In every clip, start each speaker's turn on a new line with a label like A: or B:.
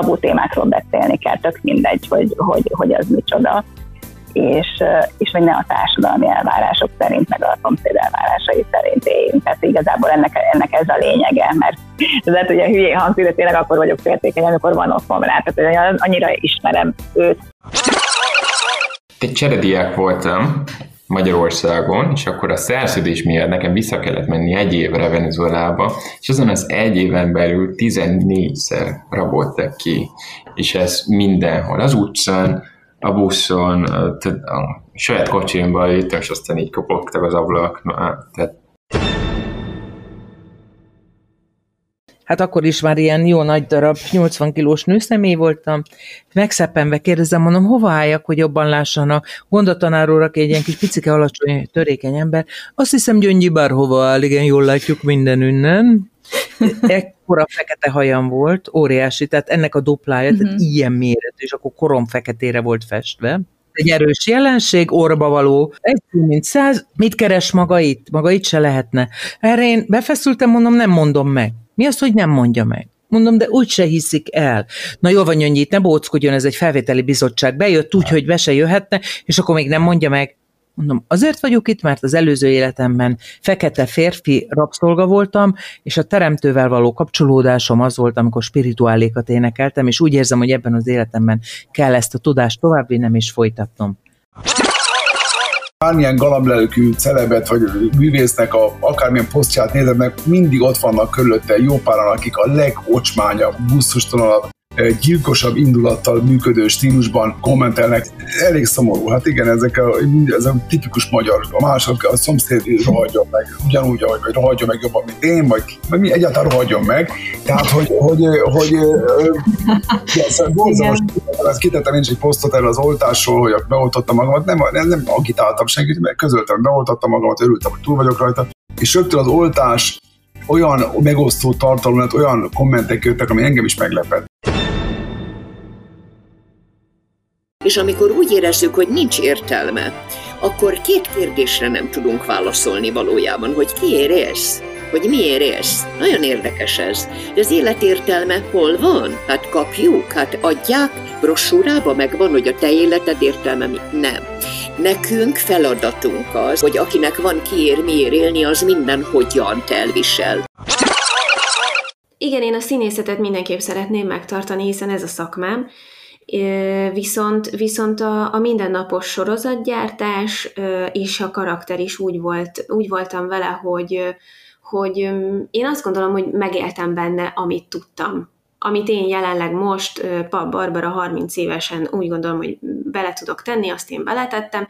A: tabu témákról beszélni kell, tök mindegy, hogy, hogy, hogy az micsoda és, és hogy ne a társadalmi elvárások szerint, meg a szomszéd elvárásai szerint éljünk. Tehát igazából ennek, ennek ez a lényege, mert lehet, hogy a hülyé hangzik, de tényleg akkor vagyok féltékeny, amikor van otthon rá, tehát annyira ismerem őt.
B: Egy cserediák voltam, Magyarországon, és akkor a szerződés miatt nekem vissza kellett menni egy évre Venezuelába, és azon az egy éven belül 14-szer raboltak ki, és ez mindenhol, az utcán, a buszon, a, a saját kocsimban jöttem, és aztán így kopogtak az ablak, tehát
C: hát akkor is már ilyen jó nagy darab, 80 kilós nőszemély voltam, megszeppenve kérdezem, mondom, hova álljak, hogy jobban lássanak. Gondatanáról egy ilyen kis picike alacsony, törékeny ember. Azt hiszem, Gyöngyi bárhova áll, igen, jól látjuk minden ünnen. Ekkora fekete hajam volt, óriási, tehát ennek a duplája, uh-huh. tehát mhm. ilyen méretű, és akkor korom feketére volt festve egy erős jelenség, orba való, egy mint száz, mit keres maga itt? Maga itt se lehetne. Erre én befeszültem, mondom, nem mondom meg. Mi az, hogy nem mondja meg? Mondom, de úgy se hiszik el. Na jól van, Gyöngyi, ne bóckodjon, ez egy felvételi bizottság. Bejött úgy, hogy be se jöhetne, és akkor még nem mondja meg. Mondom, azért vagyok itt, mert az előző életemben fekete férfi rabszolga voltam, és a teremtővel való kapcsolódásom az volt, amikor spirituálékat énekeltem, és úgy érzem, hogy ebben az életemben kell ezt a tudást továbbvinnem és folytatnom
D: bármilyen galamblelőkű celebet vagy művésznek a akármilyen posztját nézed meg, mindig ott vannak körülötte jó páran, akik a legocsmányabb, busztustalanabb gyilkosabb indulattal működő stílusban kommentelnek. Elég szomorú. Hát igen, ezek a, ez a tipikus magyar. A mások, a szomszéd rohadjon meg, ugyanúgy, ahogy, vagy rohadjon meg jobban, mint én, vagy, vagy mi egyáltalán rohadjon meg. Tehát, hogy, hogy, hogy, hogy ez borzalmas, ezt kitettem én is egy posztot erről az oltásról, hogy beoltottam magamat, nem, nem, nem agitáltam senkit, mert közöltem, beoltottam magamat, örültem, hogy túl vagyok rajta, és rögtön az oltás olyan megosztó tartalom, olyan kommentek jöttek, ami engem is meglepett.
E: És amikor úgy érezzük, hogy nincs értelme, akkor két kérdésre nem tudunk válaszolni valójában, hogy kiért élsz, hogy miért élsz. Nagyon érdekes ez. De az élet értelme hol van? Hát kapjuk, hát adják, brossúrába megvan, hogy a te életed értelme? Nem. Nekünk feladatunk az, hogy akinek van kiér, miért élni, az minden hogyan elvisel.
F: Igen, én a színészetet mindenképp szeretném megtartani, hiszen ez a szakmám, Viszont, viszont a, a mindennapos sorozatgyártás és a karakter is úgy, volt, úgy voltam vele, hogy, hogy én azt gondolom, hogy megéltem benne, amit tudtam. Amit én jelenleg most, Pap Barbara 30 évesen úgy gondolom, hogy bele tudok tenni, azt én beletettem.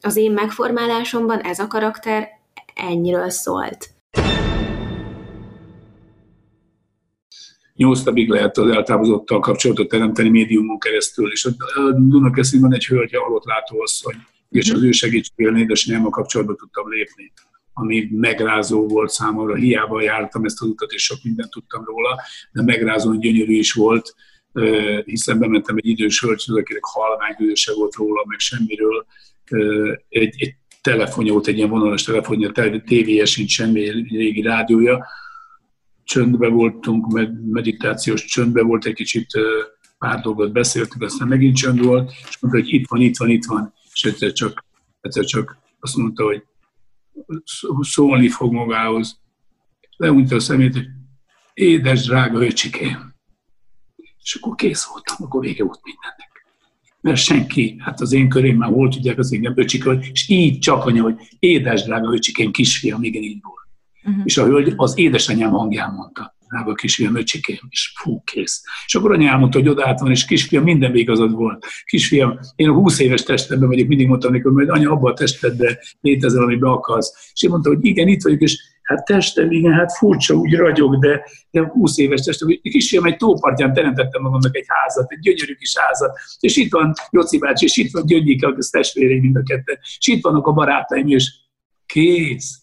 F: Az én megformálásomban ez a karakter ennyiről szólt.
G: Nyolc napig lehet az eltávozottal kapcsolatot teremteni médiumon keresztül, és a Dunakeszin van egy hölgy, halott látóasszony, és az ő segítségével a kapcsolatba tudtam lépni ami megrázó volt számomra. Hiába jártam ezt az utat, és sok mindent tudtam róla, de megrázó gyönyörű is volt, hiszen bementem egy idős hölgyhöz, akinek halvány se volt róla, meg semmiről. Egy, egy telefonja volt, egy ilyen vonalas telefonja, tévéje sincs semmi régi rádiója, csöndbe voltunk, meditációs csöndbe volt, egy kicsit pár dolgot beszéltünk, aztán megint csönd volt, és mondta, hogy itt van, itt van, itt van, és egyszer csak, egyszer csak azt mondta, hogy szólni fog magához. Leunta a szemét, hogy édes, drága öcsikém. És akkor kész voltam, akkor vége volt mindennek. Mert senki, hát az én körém már volt, tudják az engem öcsike, és így csak anya, hogy édes, drága öcsikém, kisfiam, igen, így volt. Uh-huh. És a hölgy az édesanyám hangján mondta, drága kisfiam, öcsikém, és fú, kész. És akkor anyám mondta, hogy odaállt van, és kisfiam, minden igazad volt. Kisfiam, én a 20 éves testemben vagyok, mindig mondtam neki, hogy anya, abba a testedbe létezel, amiben akarsz. És én mondta, hogy igen, itt vagyok, és hát testem, igen, hát furcsa, úgy ragyog, de, de 20 éves testem, kisfiam, egy tópartján teremtettem magamnak egy házat, egy gyönyörű kis házat, és itt van Joci bácsi, és itt van Gyöngyike, az testvérei mind a ketten, és itt vannak a barátaim, és kész,